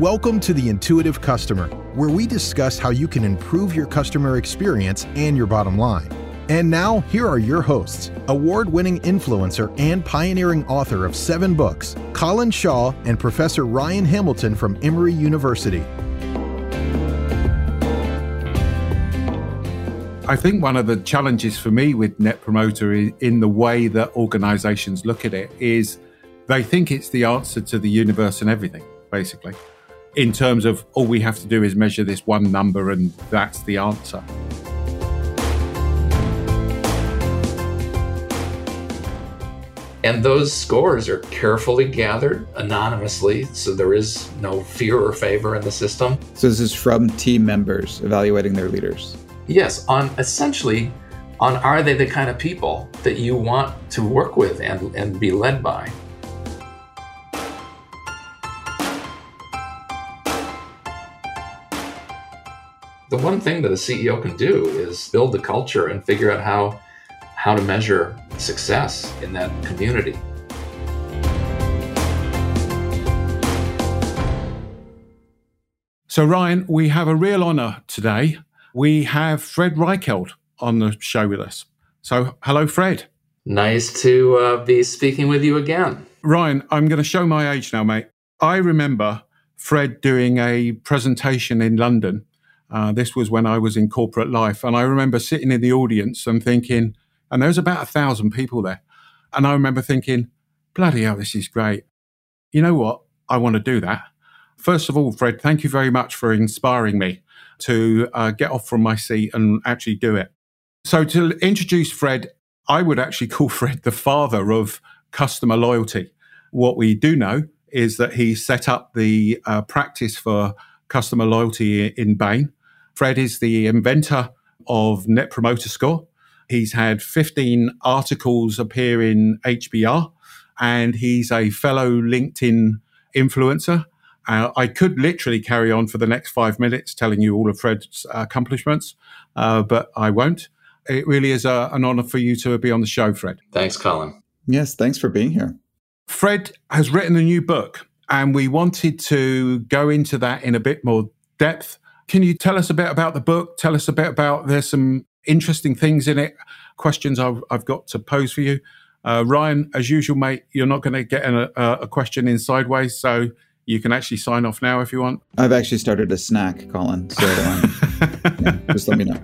Welcome to the Intuitive Customer, where we discuss how you can improve your customer experience and your bottom line. And now, here are your hosts award winning influencer and pioneering author of seven books, Colin Shaw and Professor Ryan Hamilton from Emory University. I think one of the challenges for me with Net Promoter in the way that organizations look at it is they think it's the answer to the universe and everything, basically, in terms of all we have to do is measure this one number and that's the answer. And those scores are carefully gathered anonymously, so there is no fear or favor in the system. So this is from team members evaluating their leaders. Yes, on essentially on are they the kind of people that you want to work with and, and be led by. The one thing that a CEO can do is build the culture and figure out how how to measure success in that community. So, Ryan, we have a real honor today. We have Fred Reichheld on the show with us. So, hello, Fred. Nice to uh, be speaking with you again. Ryan, I'm going to show my age now, mate. I remember Fred doing a presentation in London. Uh, this was when I was in corporate life. And I remember sitting in the audience and thinking, and there was about a thousand people there. And I remember thinking, bloody hell, this is great. You know what? I want to do that. First of all, Fred, thank you very much for inspiring me to uh, get off from my seat and actually do it. So, to introduce Fred, I would actually call Fred the father of customer loyalty. What we do know is that he set up the uh, practice for customer loyalty in Bain. Fred is the inventor of Net Promoter Score, He's had 15 articles appear in HBR, and he's a fellow LinkedIn influencer. Uh, I could literally carry on for the next five minutes telling you all of Fred's accomplishments, uh, but I won't. It really is a, an honor for you to be on the show, Fred. Thanks, Colin. Yes, thanks for being here. Fred has written a new book, and we wanted to go into that in a bit more depth. Can you tell us a bit about the book? Tell us a bit about there's some interesting things in it, questions I've, I've got to pose for you. Uh, Ryan, as usual, mate, you're not going to get a, a, question in sideways, so you can actually sign off now if you want. I've actually started a snack, Colin. So um, yeah, just let me know.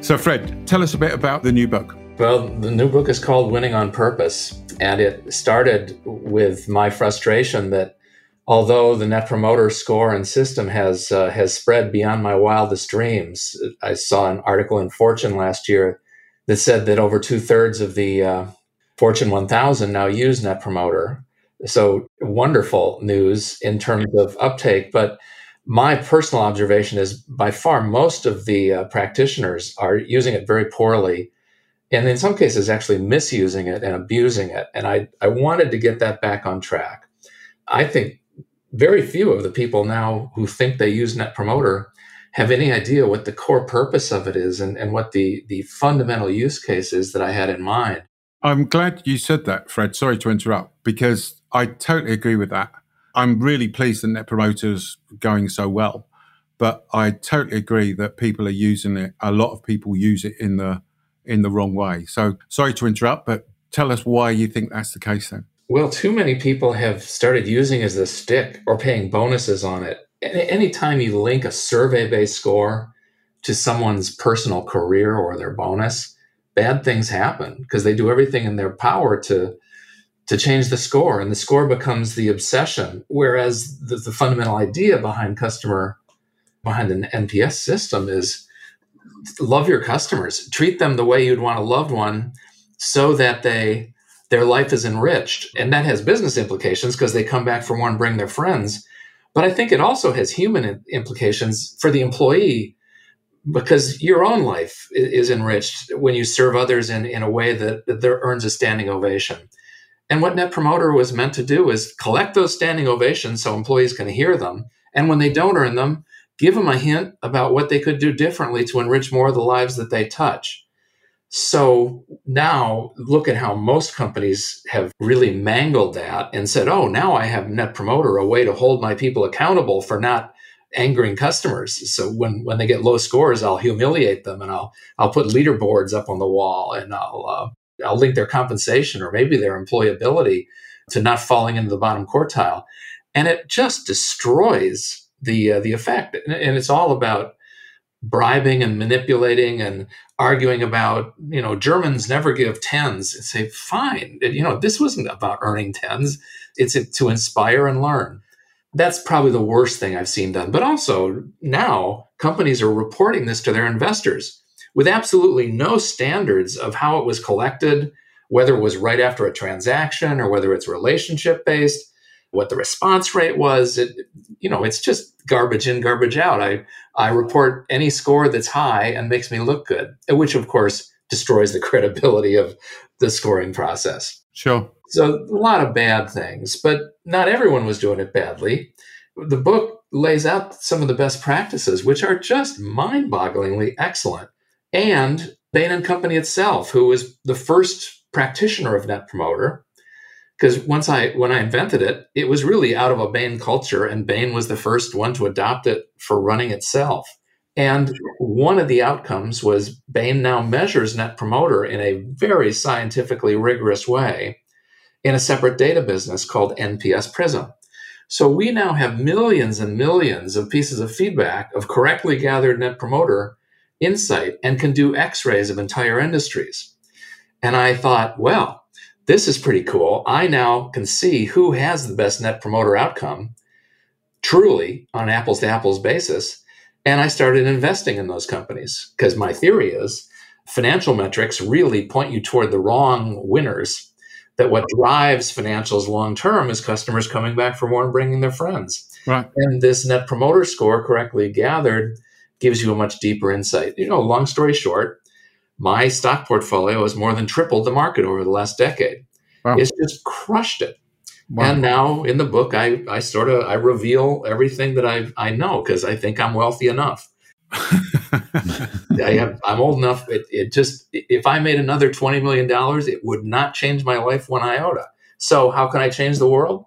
So, Fred, tell us a bit about the new book. Well, the new book is called Winning on Purpose, and it started with my frustration that although the net promoter score and system has uh, has spread beyond my wildest dreams i saw an article in fortune last year that said that over two-thirds of the uh, fortune 1000 now use net promoter. So wonderful news in terms of uptake but my personal observation is by far most of the uh, practitioners are using it very poorly and in some cases actually misusing it and abusing it and i, I wanted to get that back on track I think very few of the people now who think they use Net Promoter have any idea what the core purpose of it is and, and what the, the fundamental use case is that I had in mind. I'm glad you said that, Fred. Sorry to interrupt, because I totally agree with that. I'm really pleased that Net Promoter's going so well, but I totally agree that people are using it. A lot of people use it in the in the wrong way. So sorry to interrupt, but tell us why you think that's the case then. Well, too many people have started using as a stick or paying bonuses on it. Anytime you link a survey based score to someone's personal career or their bonus, bad things happen because they do everything in their power to to change the score and the score becomes the obsession whereas the, the fundamental idea behind customer behind an nps system is love your customers treat them the way you'd want a loved one so that they their life is enriched. And that has business implications because they come back for more and bring their friends. But I think it also has human implications for the employee because your own life is enriched when you serve others in, in a way that, that earns a standing ovation. And what Net Promoter was meant to do is collect those standing ovations so employees can hear them. And when they don't earn them, give them a hint about what they could do differently to enrich more of the lives that they touch. So now look at how most companies have really mangled that and said, oh, now I have Net Promoter, a way to hold my people accountable for not angering customers. So when, when they get low scores, I'll humiliate them and I'll, I'll put leaderboards up on the wall and I'll, uh, I'll link their compensation or maybe their employability to not falling into the bottom quartile. And it just destroys the, uh, the effect. And it's all about bribing and manipulating and arguing about, you know, Germans never give tens and say, fine, you know, this wasn't about earning tens. It's to inspire and learn. That's probably the worst thing I've seen done. But also now companies are reporting this to their investors with absolutely no standards of how it was collected, whether it was right after a transaction or whether it's relationship based what the response rate was. It, you know, it's just garbage in, garbage out. I, I report any score that's high and makes me look good, which of course destroys the credibility of the scoring process. Sure. So a lot of bad things, but not everyone was doing it badly. The book lays out some of the best practices, which are just mind-bogglingly excellent. And Bain and Company itself, who was the first practitioner of Net Promoter, because once I when I invented it, it was really out of a Bain culture, and Bain was the first one to adopt it for running itself. And one of the outcomes was Bain now measures Net Promoter in a very scientifically rigorous way in a separate data business called NPS Prism. So we now have millions and millions of pieces of feedback of correctly gathered Net Promoter insight and can do x rays of entire industries. And I thought, well, this is pretty cool. I now can see who has the best net promoter outcome truly on apples to apples basis. And I started investing in those companies because my theory is financial metrics really point you toward the wrong winners. That what drives financials long term is customers coming back for more and bringing their friends. Right. And this net promoter score correctly gathered gives you a much deeper insight. You know, long story short, my stock portfolio has more than tripled the market over the last decade. Wow. It's just crushed it. Wow. And now in the book, I, I sort of I reveal everything that I I know because I think I'm wealthy enough. I have I'm old enough. It, it just if I made another twenty million dollars, it would not change my life one iota. So how can I change the world?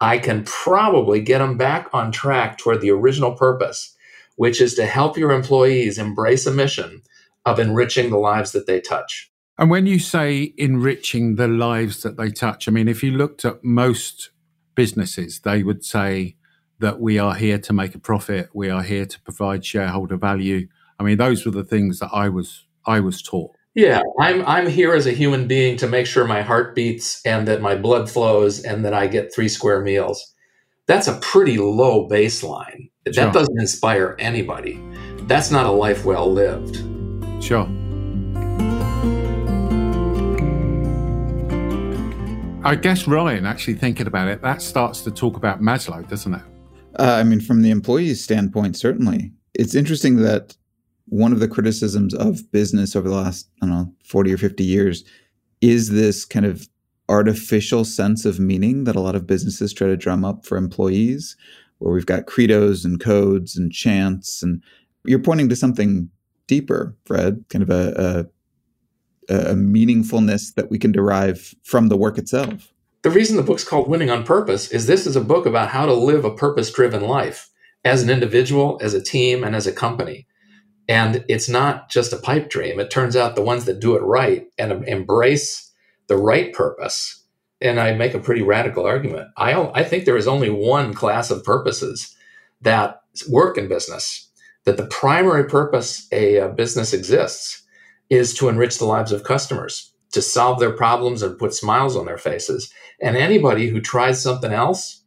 I can probably get them back on track toward the original purpose, which is to help your employees embrace a mission of enriching the lives that they touch. And when you say enriching the lives that they touch, I mean, if you looked at most businesses, they would say that we are here to make a profit, we are here to provide shareholder value. I mean, those were the things that I was I was taught. Yeah, I'm I'm here as a human being to make sure my heart beats and that my blood flows and that I get three square meals. That's a pretty low baseline. That sure. doesn't inspire anybody. That's not a life well lived. Sure. I guess Ryan, actually thinking about it, that starts to talk about Maslow, doesn't it? Uh, I mean, from the employee's standpoint, certainly. It's interesting that one of the criticisms of business over the last, I don't know, 40 or 50 years is this kind of artificial sense of meaning that a lot of businesses try to drum up for employees, where we've got credos and codes and chants. And you're pointing to something deeper, Fred, kind of a, a meaningfulness that we can derive from the work itself. The reason the book's called Winning on Purpose is this is a book about how to live a purpose driven life as an individual, as a team, and as a company. And it's not just a pipe dream. It turns out the ones that do it right and embrace the right purpose. And I make a pretty radical argument. I, I think there is only one class of purposes that work in business, that the primary purpose a, a business exists is to enrich the lives of customers, to solve their problems and put smiles on their faces. And anybody who tries something else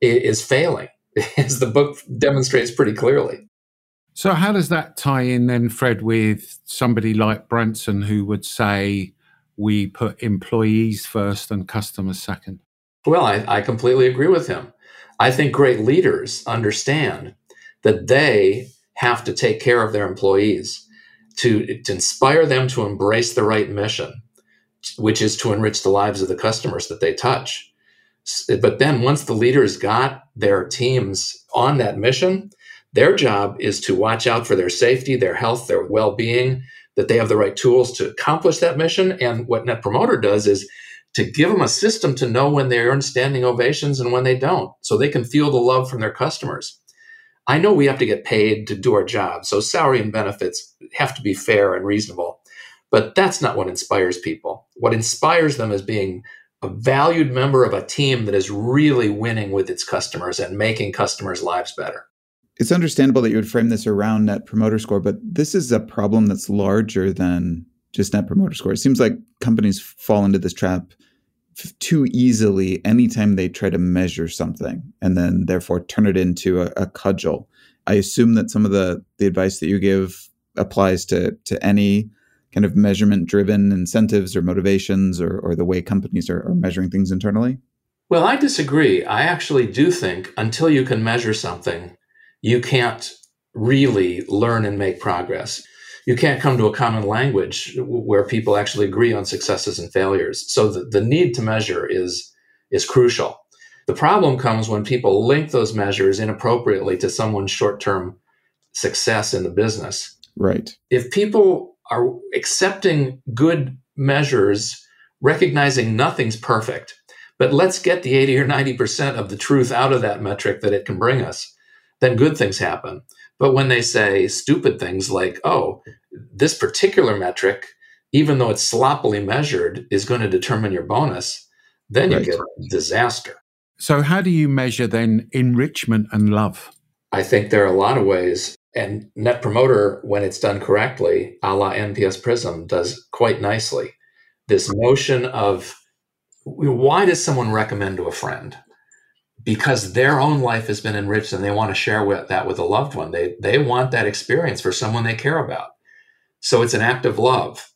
is failing, as the book demonstrates pretty clearly. So, how does that tie in then, Fred, with somebody like Branson who would say we put employees first and customers second? Well, I, I completely agree with him. I think great leaders understand that they have to take care of their employees to, to inspire them to embrace the right mission, which is to enrich the lives of the customers that they touch. But then once the leaders got their teams on that mission, their job is to watch out for their safety, their health, their well being, that they have the right tools to accomplish that mission. And what Net Promoter does is to give them a system to know when they earn standing ovations and when they don't, so they can feel the love from their customers. I know we have to get paid to do our job, so salary and benefits have to be fair and reasonable. But that's not what inspires people. What inspires them is being a valued member of a team that is really winning with its customers and making customers' lives better. It's understandable that you would frame this around net promoter score, but this is a problem that's larger than just net promoter score. It seems like companies fall into this trap too easily anytime they try to measure something and then therefore turn it into a, a cudgel. I assume that some of the, the advice that you give applies to, to any kind of measurement driven incentives or motivations or, or the way companies are, are measuring things internally? Well, I disagree. I actually do think until you can measure something, you can't really learn and make progress. You can't come to a common language where people actually agree on successes and failures. So the, the need to measure is, is crucial. The problem comes when people link those measures inappropriately to someone's short term success in the business. Right. If people are accepting good measures, recognizing nothing's perfect, but let's get the 80 or 90% of the truth out of that metric that it can bring us, then good things happen. But when they say stupid things like, oh, this particular metric, even though it's sloppily measured, is going to determine your bonus, then right. you get disaster. So, how do you measure then enrichment and love? I think there are a lot of ways. And Net Promoter, when it's done correctly, a la NPS Prism, does quite nicely. This notion of why does someone recommend to a friend? Because their own life has been enriched and they want to share with, that with a loved one. They, they want that experience for someone they care about. So it's an act of love.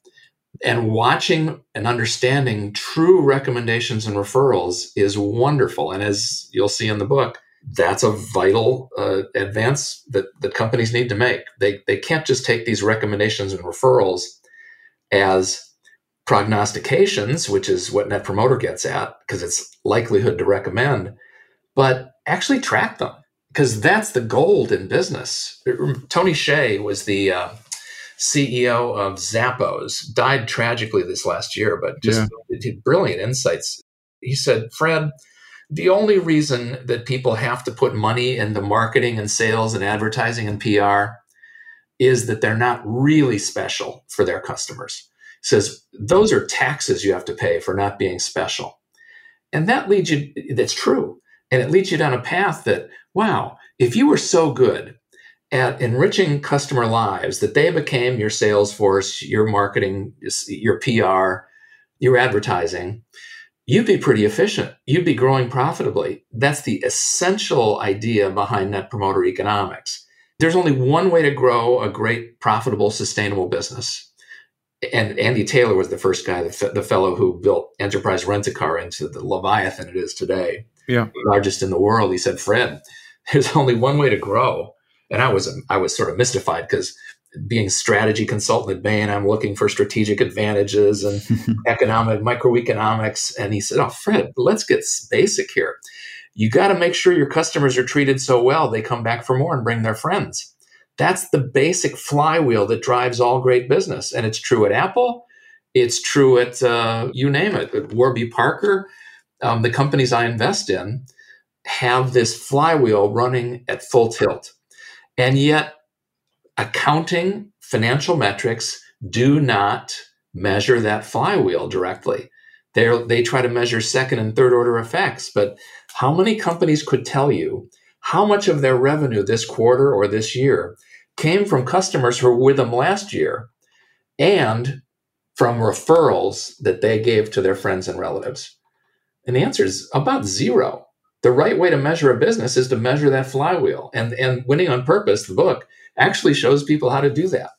And watching and understanding true recommendations and referrals is wonderful. And as you'll see in the book, that's a vital uh, advance that, that companies need to make. They, they can't just take these recommendations and referrals as prognostications, which is what Net Promoter gets at, because it's likelihood to recommend, but actually track them, because that's the gold in business. Tony Hsieh was the uh, CEO of Zappos, died tragically this last year, but just yeah. brilliant insights. He said, Fred, the only reason that people have to put money into marketing and sales and advertising and PR is that they're not really special for their customers. He says those are taxes you have to pay for not being special. And that leads you, that's true. And it leads you down a path that, wow, if you were so good at enriching customer lives that they became your sales force, your marketing, your PR, your advertising, you'd be pretty efficient. You'd be growing profitably. That's the essential idea behind net promoter economics. There's only one way to grow a great, profitable, sustainable business. And Andy Taylor was the first guy, the, fellow who built Enterprise Rent a Car into the Leviathan it is today, yeah, largest in the world. He said, "Fred, there's only one way to grow." And I was I was sort of mystified because being strategy consultant at Bain, I'm looking for strategic advantages and economic microeconomics. And he said, Oh, Fred, let's get basic here. You got to make sure your customers are treated so well they come back for more and bring their friends. That's the basic flywheel that drives all great business. And it's true at Apple. It's true at uh, you name it, at Warby Parker. Um, the companies I invest in have this flywheel running at full tilt. And yet, accounting financial metrics do not measure that flywheel directly. they they try to measure second and third order effects, but how many companies could tell you how much of their revenue this quarter or this year came from customers who were with them last year and from referrals that they gave to their friends and relatives? And the answer is about zero. The right way to measure a business is to measure that flywheel. And, and Winning on Purpose, the book, actually shows people how to do that.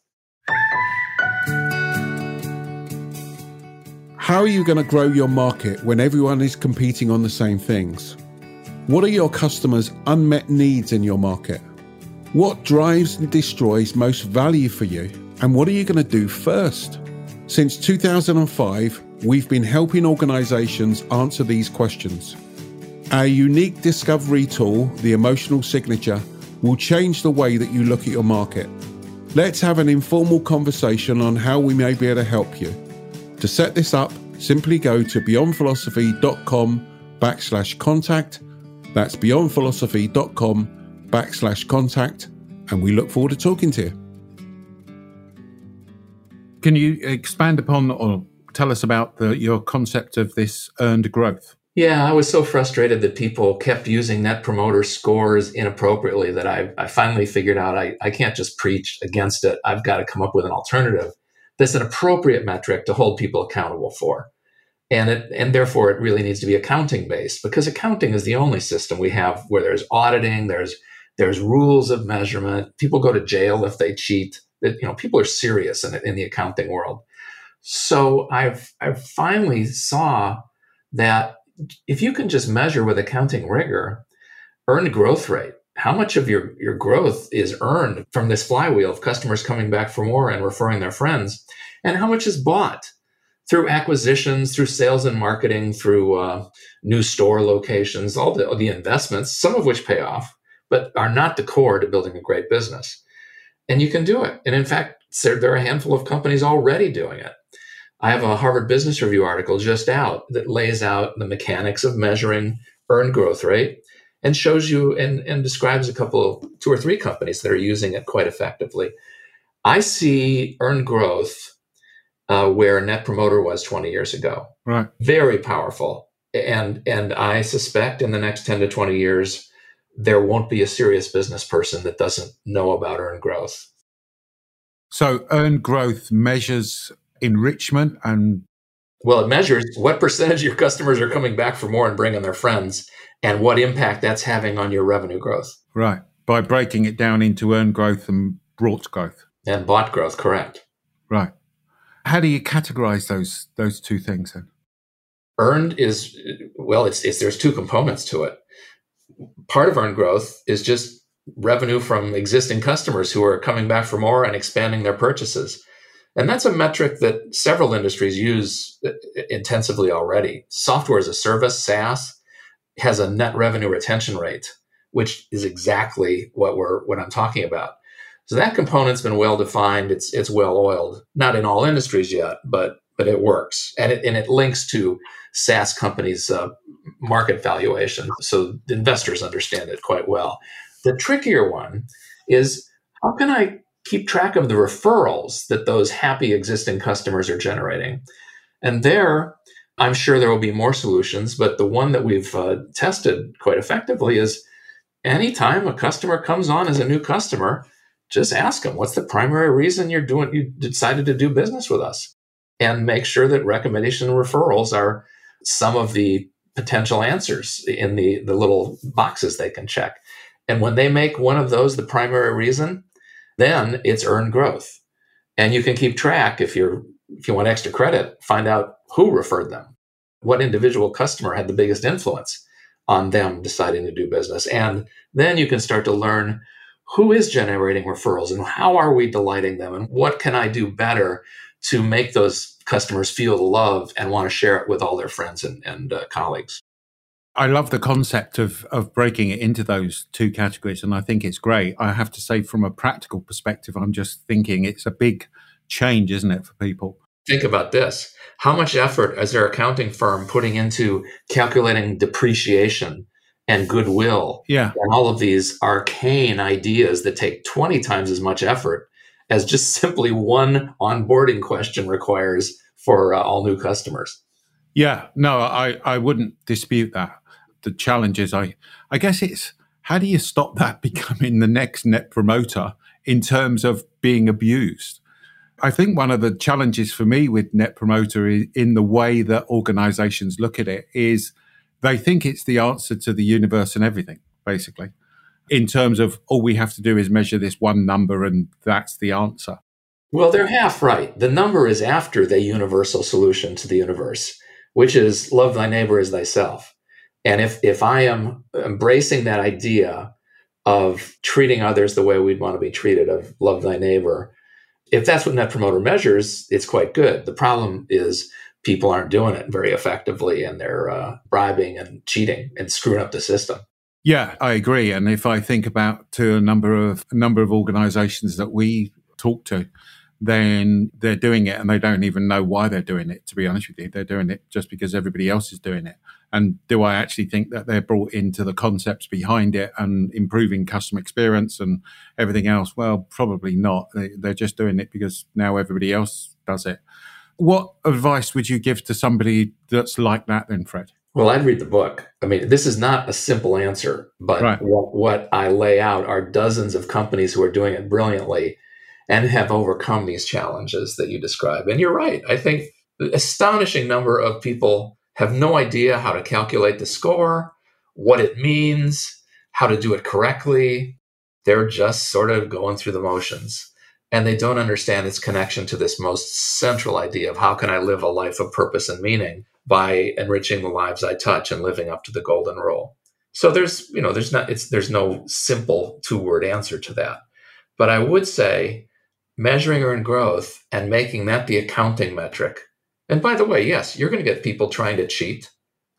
How are you going to grow your market when everyone is competing on the same things? What are your customers' unmet needs in your market? What drives and destroys most value for you? And what are you going to do first? Since 2005, we've been helping organizations answer these questions. Our unique discovery tool, the Emotional Signature, will change the way that you look at your market. Let's have an informal conversation on how we may be able to help you. To set this up, simply go to beyondphilosophy.com backslash contact. That's beyondphilosophy.com backslash contact. And we look forward to talking to you. Can you expand upon or tell us about the, your concept of this earned growth? Yeah, I was so frustrated that people kept using net promoter scores inappropriately that I, I finally figured out I, I can't just preach against it. I've got to come up with an alternative that's an appropriate metric to hold people accountable for. And it and therefore it really needs to be accounting based because accounting is the only system we have where there's auditing, there's there's rules of measurement. People go to jail if they cheat. That you know, people are serious in, in the accounting world. So I've I finally saw that if you can just measure with accounting rigor, earned growth rate, how much of your, your growth is earned from this flywheel of customers coming back for more and referring their friends, and how much is bought through acquisitions, through sales and marketing, through uh, new store locations, all the, all the investments, some of which pay off, but are not the core to building a great business. And you can do it. And in fact, there, there are a handful of companies already doing it. I have a Harvard Business Review article just out that lays out the mechanics of measuring earned growth rate and shows you and, and describes a couple, two or three companies that are using it quite effectively. I see earned growth uh, where Net Promoter was 20 years ago. Right. Very powerful. And, and I suspect in the next 10 to 20 years, there won't be a serious business person that doesn't know about earned growth. So, earned growth measures enrichment and well it measures what percentage of your customers are coming back for more and bringing their friends and what impact that's having on your revenue growth. Right. By breaking it down into earned growth and brought growth. And bought growth correct. Right. How do you categorize those those two things then? Earned is well it's, it's there's two components to it. Part of earned growth is just revenue from existing customers who are coming back for more and expanding their purchases and that's a metric that several industries use intensively already. Software as a service, SaaS, has a net revenue retention rate, which is exactly what we're what I'm talking about. So that component's been well defined. It's it's well oiled. Not in all industries yet, but but it works, and it and it links to SaaS companies' uh, market valuation, so investors understand it quite well. The trickier one is how can I keep track of the referrals that those happy existing customers are generating. And there, I'm sure there will be more solutions, but the one that we've uh, tested quite effectively is anytime a customer comes on as a new customer, just ask them, what's the primary reason you're doing, you decided to do business with us? And make sure that recommendation referrals are some of the potential answers in the, the little boxes they can check. And when they make one of those the primary reason, then it's earned growth. And you can keep track if you're if you want extra credit, find out who referred them. What individual customer had the biggest influence on them deciding to do business. And then you can start to learn who is generating referrals and how are we delighting them and what can I do better to make those customers feel the love and want to share it with all their friends and, and uh, colleagues. I love the concept of of breaking it into those two categories, and I think it's great. I have to say, from a practical perspective, I'm just thinking it's a big change, isn't it, for people? Think about this: how much effort is their accounting firm putting into calculating depreciation and goodwill, yeah, and all of these arcane ideas that take 20 times as much effort as just simply one onboarding question requires for uh, all new customers. Yeah, no, I, I wouldn't dispute that the challenges. I I guess it's how do you stop that becoming the next net promoter in terms of being abused? I think one of the challenges for me with net promoter is in the way that organizations look at it is they think it's the answer to the universe and everything, basically, in terms of all we have to do is measure this one number and that's the answer. Well, they're half right. The number is after the universal solution to the universe, which is love thy neighbor as thyself. And if if I am embracing that idea of treating others the way we'd want to be treated, of love thy neighbor, if that's what Net Promoter measures, it's quite good. The problem is people aren't doing it very effectively, and they're uh, bribing and cheating and screwing up the system. Yeah, I agree. And if I think about to a number of a number of organisations that we talk to, then they're doing it and they don't even know why they're doing it, to be honest with you. They're doing it just because everybody else is doing it. And do I actually think that they're brought into the concepts behind it and improving customer experience and everything else? Well, probably not. They, are just doing it because now everybody else does it. What advice would you give to somebody that's like that then, Fred? Well, I'd read the book. I mean, this is not a simple answer, but right. what, what I lay out are dozens of companies who are doing it brilliantly and have overcome these challenges that you describe. And you're right. I think the astonishing number of people have no idea how to calculate the score, what it means, how to do it correctly. They're just sort of going through the motions. And they don't understand its connection to this most central idea of how can I live a life of purpose and meaning by enriching the lives I touch and living up to the golden rule. So there's, you know, there's not it's there's no simple two-word answer to that. But I would say measuring earned growth and making that the accounting metric. And by the way, yes, you're going to get people trying to cheat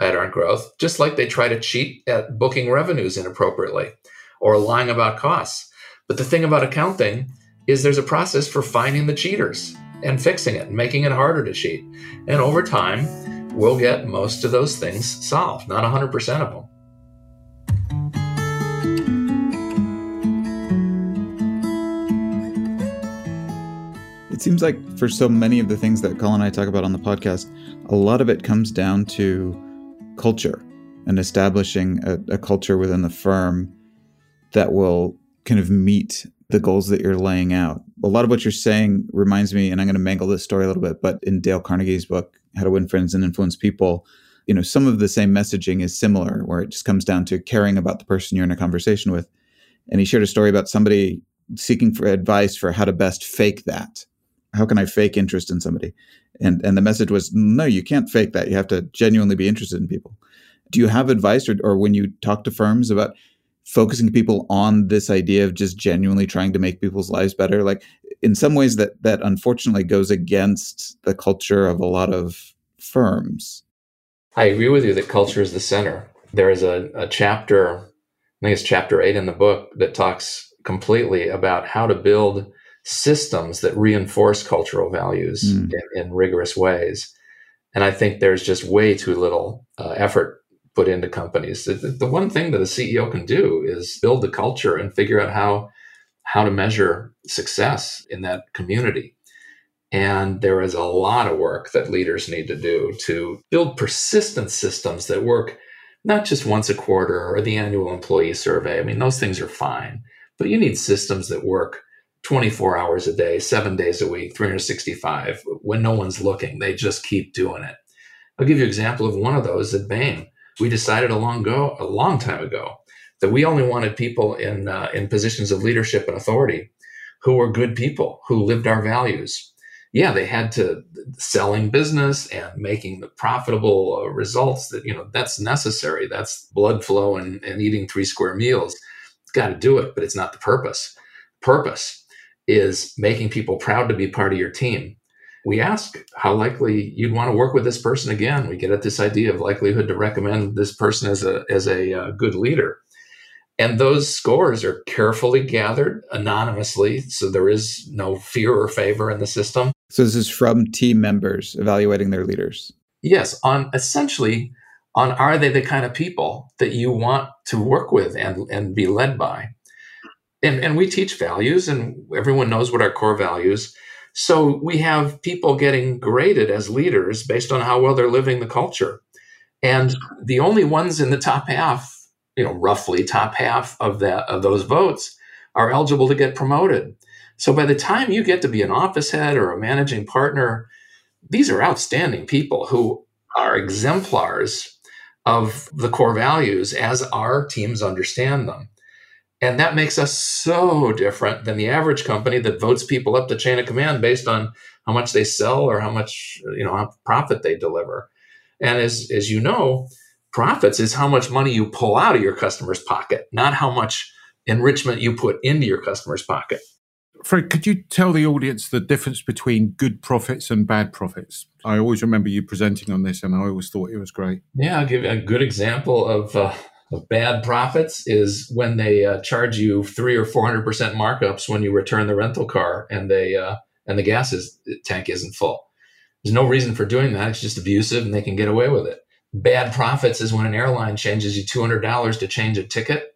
at earned growth, just like they try to cheat at booking revenues inappropriately or lying about costs. But the thing about accounting is there's a process for finding the cheaters and fixing it and making it harder to cheat. And over time, we'll get most of those things solved, not 100% of them. It seems like for so many of the things that Colin and I talk about on the podcast, a lot of it comes down to culture and establishing a, a culture within the firm that will kind of meet the goals that you're laying out. A lot of what you're saying reminds me, and I'm going to mangle this story a little bit, but in Dale Carnegie's book, How to Win Friends and Influence People, you know, some of the same messaging is similar, where it just comes down to caring about the person you're in a conversation with. And he shared a story about somebody seeking for advice for how to best fake that how can I fake interest in somebody? And and the message was, no, you can't fake that. You have to genuinely be interested in people. Do you have advice, or, or when you talk to firms about focusing people on this idea of just genuinely trying to make people's lives better? Like in some ways, that that unfortunately goes against the culture of a lot of firms. I agree with you that culture is the center. There is a, a chapter, I think it's chapter eight in the book, that talks completely about how to build systems that reinforce cultural values mm. in, in, rigorous ways. And I think there's just way too little uh, effort put into companies. The, the, one thing that a CEO can do is build the culture and figure out how how to measure success in that community. And there is a lot of work that leaders need to do to build persistent systems that work not just once a quarter or the annual employee survey. I mean, those things are fine, but you need systems that work 24 hours a day, seven days a week, 365. When no one's looking, they just keep doing it. I'll give you an example of one of those at Bain. We decided a long ago, a long time ago, that we only wanted people in uh, in positions of leadership and authority who were good people who lived our values. Yeah, they had to selling business and making the profitable uh, results that you know that's necessary. That's blood flow and, and eating three square meals. Got to do it, but it's not the purpose. Purpose is making people proud to be part of your team. We ask how likely you'd want to work with this person again. We get at this idea of likelihood to recommend this person as a as a uh, good leader. And those scores are carefully gathered anonymously, so there is no fear or favor in the system. So this is from team members evaluating their leaders. Yes, on essentially on are they the kind of people that you want to work with and, and be led by and, and we teach values and everyone knows what our core values. So we have people getting graded as leaders based on how well they're living the culture. And the only ones in the top half you know roughly top half of that of those votes are eligible to get promoted. So by the time you get to be an office head or a managing partner these are outstanding people who are exemplars of the core values as our teams understand them and that makes us so different than the average company that votes people up the chain of command based on how much they sell or how much, you know, profit they deliver. And as, as you know, profits is how much money you pull out of your customer's pocket, not how much enrichment you put into your customer's pocket. Fred, could you tell the audience the difference between good profits and bad profits? I always remember you presenting on this, and I always thought it was great. Yeah, I'll give you a good example of uh, of bad profits is when they uh, charge you three or four hundred percent markups when you return the rental car and they uh, and the gas is, tank isn't full. There's no reason for doing that. It's just abusive, and they can get away with it. Bad profits is when an airline changes you two hundred dollars to change a ticket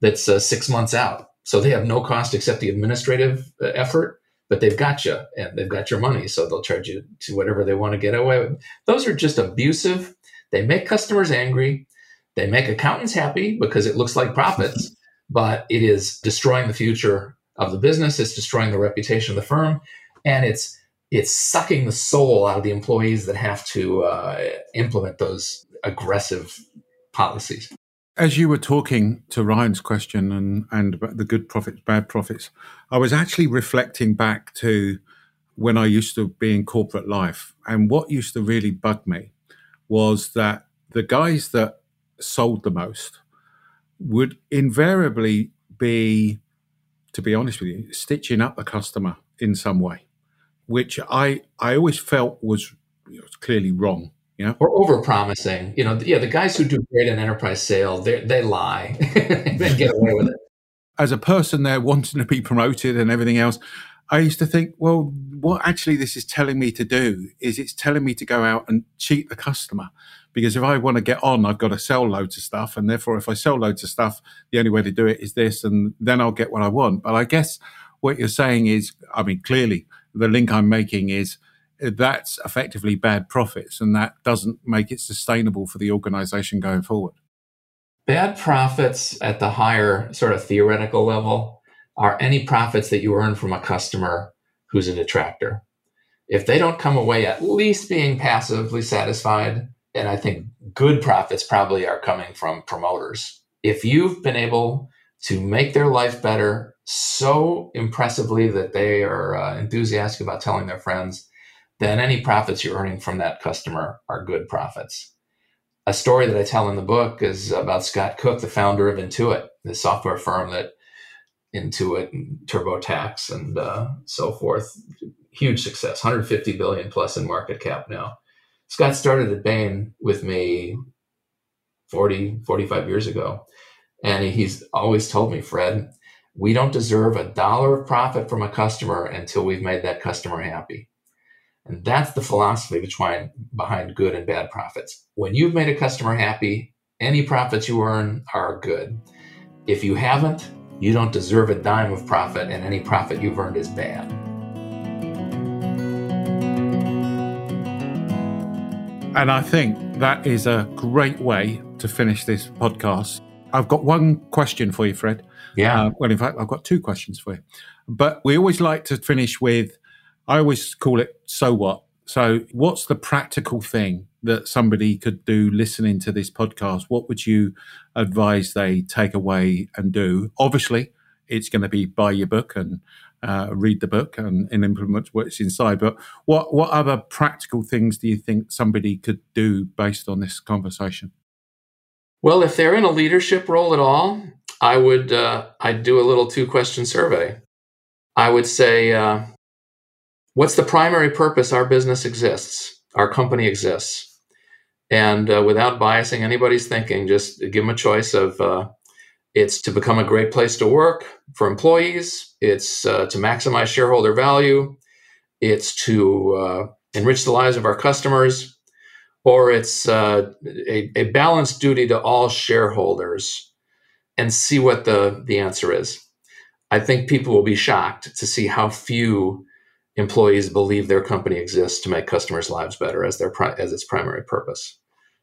that's uh, six months out. So they have no cost except the administrative uh, effort, but they've got you and they've got your money, so they'll charge you to whatever they want to get away with. Those are just abusive. They make customers angry they make accountants happy because it looks like profits, but it is destroying the future of the business. It's destroying the reputation of the firm, and it's it's sucking the soul out of the employees that have to uh, implement those aggressive policies. As you were talking to Ryan's question and and about the good profits, bad profits, I was actually reflecting back to when I used to be in corporate life, and what used to really bug me was that the guys that sold the most would invariably be, to be honest with you, stitching up the customer in some way, which I I always felt was, was clearly wrong. You know? Or over promising. You know, yeah, the guys who do great in enterprise sale, they they lie and get away with it. As a person there wanting to be promoted and everything else, I used to think, well, what actually this is telling me to do is it's telling me to go out and cheat the customer. Because if I want to get on, I've got to sell loads of stuff. And therefore, if I sell loads of stuff, the only way to do it is this, and then I'll get what I want. But I guess what you're saying is, I mean, clearly the link I'm making is that's effectively bad profits, and that doesn't make it sustainable for the organization going forward. Bad profits at the higher sort of theoretical level are any profits that you earn from a customer who's a detractor. If they don't come away at least being passively satisfied, and I think good profits probably are coming from promoters. If you've been able to make their life better so impressively that they are uh, enthusiastic about telling their friends, then any profits you're earning from that customer are good profits. A story that I tell in the book is about Scott Cook, the founder of Intuit, the software firm that Intuit and TurboTax and uh, so forth. Huge success, 150 billion plus in market cap now. Scott started at Bain with me 40, 45 years ago. And he's always told me, Fred, we don't deserve a dollar of profit from a customer until we've made that customer happy. And that's the philosophy behind, behind good and bad profits. When you've made a customer happy, any profits you earn are good. If you haven't, you don't deserve a dime of profit, and any profit you've earned is bad. And I think that is a great way to finish this podcast. I've got one question for you, Fred. Yeah. Uh, well, in fact, I've got two questions for you. But we always like to finish with I always call it so what? So, what's the practical thing that somebody could do listening to this podcast? What would you advise they take away and do? Obviously, it's going to be buy your book and uh, read the book and, and, implement what's inside. But what what other practical things do you think somebody could do based on this conversation? Well, if they're in a leadership role at all, I would uh, I'd do a little two question survey. I would say, uh, what's the primary purpose our business exists, our company exists, and uh, without biasing anybody's thinking, just give them a choice of uh, it's to become a great place to work for employees. It's uh, to maximize shareholder value. It's to uh, enrich the lives of our customers. Or it's uh, a, a, balanced duty to all shareholders and see what the, the answer is. I think people will be shocked to see how few employees believe their company exists to make customers' lives better as, their, as its primary purpose.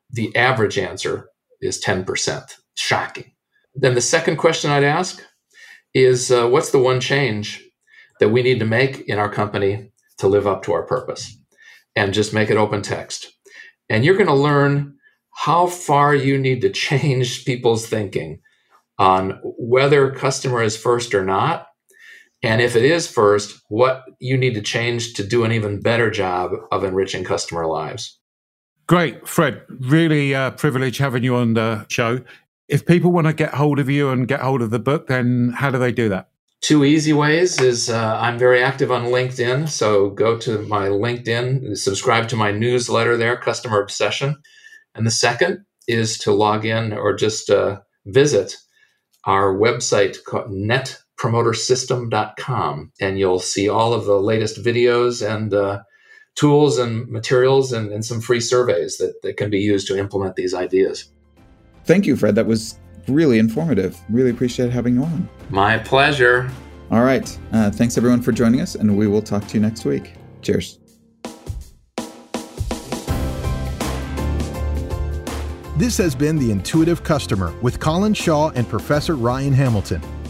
The average answer is 10%. Shocking. Then the second question I'd ask is uh, what's the one change that we need to make in our company to live up to our purpose? And just make it open text. And you're going to learn how far you need to change people's thinking on whether customer is first or not. And if it is first, what you need to change to do an even better job of enriching customer lives. Great, Fred. Really uh, privilege having you on the show. If people want to get hold of you and get hold of the book, then how do they do that? Two easy ways is uh, I'm very active on LinkedIn. So go to my LinkedIn, subscribe to my newsletter there, Customer Obsession. And the second is to log in or just uh, visit our website called netpromotersystem.com, and you'll see all of the latest videos and uh, tools and materials and, and some free surveys that, that can be used to implement these ideas. Thank you, Fred. That was really informative. Really appreciate having you on. My pleasure. All right. Uh, thanks, everyone, for joining us, and we will talk to you next week. Cheers. This has been The Intuitive Customer with Colin Shaw and Professor Ryan Hamilton.